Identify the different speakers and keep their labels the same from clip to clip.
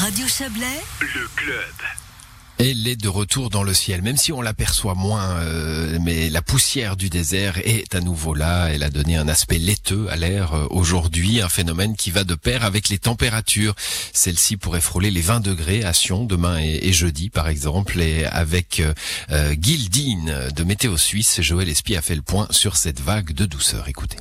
Speaker 1: Radio Chablais,
Speaker 2: le club.
Speaker 3: Elle est de retour dans le ciel, même si on l'aperçoit moins, euh, mais la poussière du désert est à nouveau là. Elle a donné un aspect laiteux à l'air euh, aujourd'hui, un phénomène qui va de pair avec les températures. Celle-ci pourrait frôler les 20 degrés à Sion demain et, jeudi, par exemple. Et avec euh, euh Gildine de Météo Suisse, Joël Espy a fait le point sur cette vague de douceur. Écoutez.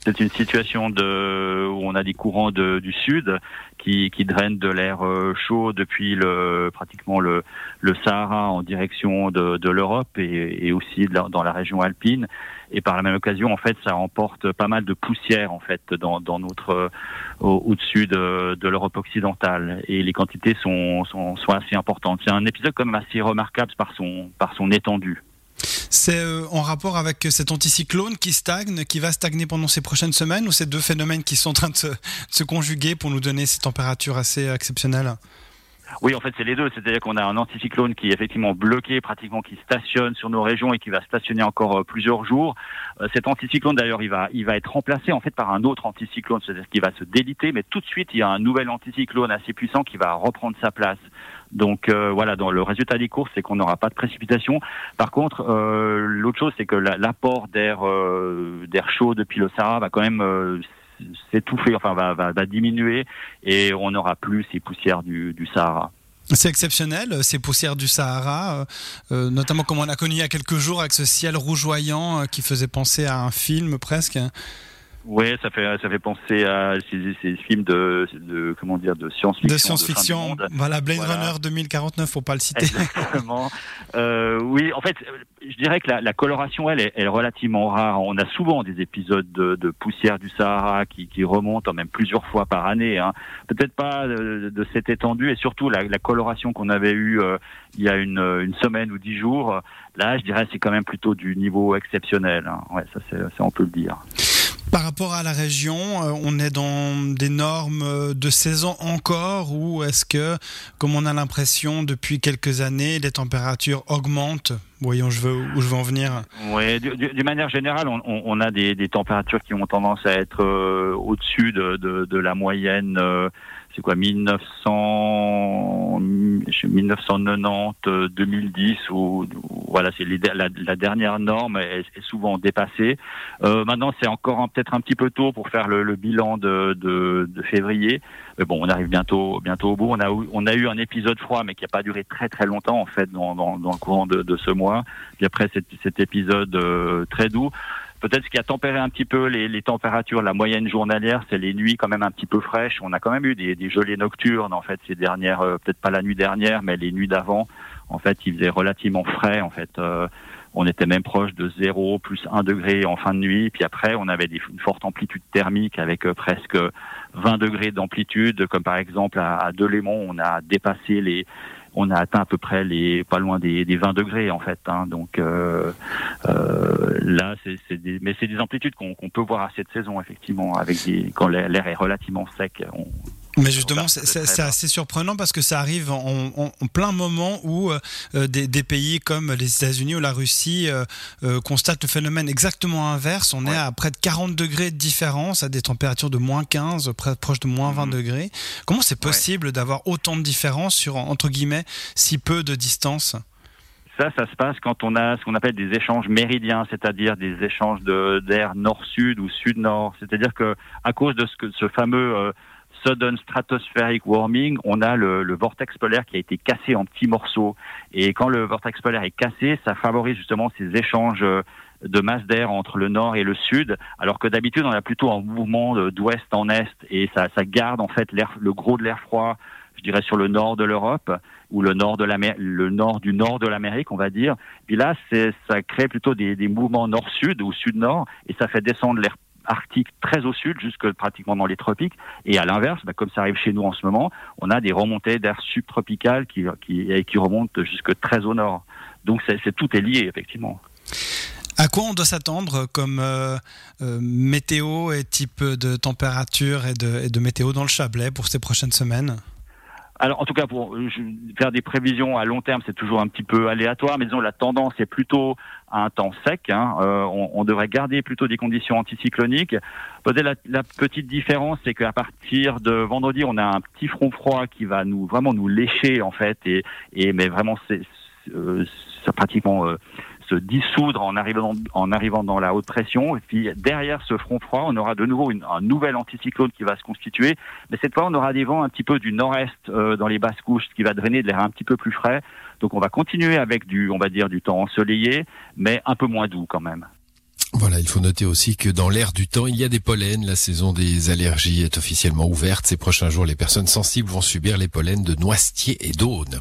Speaker 4: C'est une situation de, où on a des courants de, du sud qui, qui drainent de l'air euh, chaud depuis le, pratiquement le, le Sahara en direction de, de l'Europe et, et, aussi dans la région alpine. Et par la même occasion, en fait, ça emporte pas mal de poussière en fait dans, dans notre au-dessus de, de l'Europe occidentale. Et les quantités sont, sont, sont assez importantes. C'est un épisode même assez remarquable par son par son étendue.
Speaker 5: C'est euh, en rapport avec cet anticyclone qui stagne, qui va stagner pendant ces prochaines semaines, ou ces deux phénomènes qui sont en train de se, conjuguer pour nous donner ces températures assez exceptionnelles?
Speaker 4: Oui, en fait, c'est les deux. C'est-à-dire qu'on a un anticyclone qui est effectivement bloqué, pratiquement qui stationne sur nos régions et qui va stationner encore euh, plusieurs jours. Euh, cet anticyclone, d'ailleurs, il va, il va être remplacé en fait par un autre anticyclone, c'est-à-dire qu'il va se déliter, mais tout de suite, il y a un nouvel anticyclone assez puissant qui va reprendre sa place. Donc euh, voilà, dans le résultat des courses, c'est qu'on n'aura pas de précipitation. Par contre, euh, l'autre chose, c'est que l'apport d'air euh, d'air chaud depuis le Sahara va quand même s'étouffer, enfin va, va, va, diminuer, et on n'aura plus ces poussières du, du Sahara.
Speaker 5: C'est exceptionnel, ces poussières du Sahara, notamment comme on a connu il y a quelques jours avec ce ciel rougeoyant qui faisait penser à un film presque.
Speaker 4: Oui, ça fait ça fait penser à ces, ces films de, de, comment dire de science-fiction.
Speaker 5: De science-fiction. Voilà, Blade Runner 2049, faut pas le citer.
Speaker 4: Exactement. euh, oui, en fait, je dirais que la, la coloration, elle, est, elle, est, relativement rare. On a souvent des épisodes de, de poussière du Sahara qui, qui, remontent même plusieurs fois par année. Hein. Peut-être pas de, de, cette étendue et surtout la, la coloration qu'on avait eue euh, il y a une, une, semaine ou dix jours. Là, je dirais c'est quand même plutôt du niveau exceptionnel. Hein. Ouais, ça, c'est, on peut le dire.
Speaker 5: Par rapport à la région, euh, on est dans des normes de saison encore ou est-ce que, comme on a l'impression depuis quelques années, les températures augmentent? Voyons je veux, où je veux en venir.
Speaker 4: Oui, d'une manière générale, on, a des, températures qui ont tendance à être euh, au-dessus de, la moyenne. Euh, c'est quoi 1900 1990 2010 ou voilà c'est la, la, dernière norme est, est souvent dépassée. Euh, maintenant c'est encore peut-être un petit peu tôt pour faire le, le bilan de, de, de, février. Mais bon on arrive bientôt bientôt au bout. On a on a eu un épisode froid mais qui n'a pas duré très très longtemps en fait dans, dans, dans le courant de, de, ce mois. Puis après cet, cet épisode euh, très doux Peut-être ce qui a tempéré un petit peu les, températures, la moyenne journalière, c'est les nuits quand même un petit peu fraîches. On a quand même eu des, des gelées nocturnes en fait ces dernières, euh, peut-être pas la nuit dernière, mais les nuits d'avant. En fait, il faisait relativement frais. En fait, euh, on était même proche de 0 plus 1 degré en fin de nuit. Puis après, on avait une forte amplitude thermique avec euh, presque 20 degrés d'amplitude, comme par exemple à, à Delémont, on a dépassé les on a atteint à peu près les pas loin des, des 20 degrés en fait. Hein, donc euh, euh, là, c'est des, mais c'est des amplitudes qu'on peut voir à cette saison effectivement, avec des, quand l'air est relativement sec. On,
Speaker 5: mais justement, c'est assez surprenant parce que ça arrive en, en, en plein moment où euh, des, des, pays comme les États-Unis ou la Russie euh, euh, constatent le phénomène exactement inverse. On ouais. est à près de 40 degrés de différence, à des températures de moins 15, près, proche de moins 20 mmh. degrés. Comment c'est possible ouais. d'avoir autant de différence sur, entre guillemets, si peu de distance?
Speaker 4: Ça, ça se passe quand on a ce qu'on appelle des échanges méridiens, c'est-à-dire des échanges d'air nord-sud ou sud-nord. C'est-à-dire que à cause de ce, que, ce fameux euh, sudden stratospheric warming, on a le, vortex polaire qui a été cassé en petits morceaux. Et quand le vortex polaire est cassé, ça favorise justement ces échanges de masse d'air entre le nord et le sud, alors que d'habitude on a plutôt un mouvement d'ouest en est et ça, garde en fait le gros de l'air froid, je dirais sur le nord de l'Europe ou le nord de le nord du nord de l'Amérique, on va dire. Puis là, ça crée plutôt des mouvements nord-sud ou sud-nord et ça fait descendre l'air arctique très au sud, jusque pratiquement dans les tropiques. Et à l'inverse, bah, comme ça arrive chez nous en ce moment, on a des remontées d'air subtropical qui, qui, remontent jusque très au nord. Donc c'est, tout est lié, effectivement.
Speaker 5: À quoi on doit s'attendre comme euh, euh, météo et type de température et de, et de météo dans le Chablais pour ces prochaines semaines?
Speaker 4: Alors en tout cas pour faire des prévisions à long terme, c'est toujours un petit peu aléatoire, mais disons la tendance est plutôt à un temps sec. Hein. Euh, on, on, devrait garder plutôt des conditions anticycloniques. Peut-être la, la, petite différence, c'est qu'à partir de vendredi, on a un petit front froid qui va nous vraiment nous lécher en fait, et, et mais vraiment c'est euh, pratiquement euh, se dissoudre en arrivant, en arrivant dans la haute pression. Et puis derrière ce front froid, on aura de nouveau une, un nouvel anticyclone qui va se constituer. Mais cette fois, on aura des vents un petit peu du nord-est euh, dans les basses couches, ce qui va drainer de l'air un petit peu plus frais. Donc on va continuer avec du, on va dire, du temps ensoleillé, mais un peu moins doux quand même.
Speaker 3: Voilà, il faut noter aussi que dans l'air du temps, il y a des pollens. La saison des allergies est officiellement ouverte. Ces prochains jours, les personnes sensibles vont subir les pollens de noisetier et d'aune.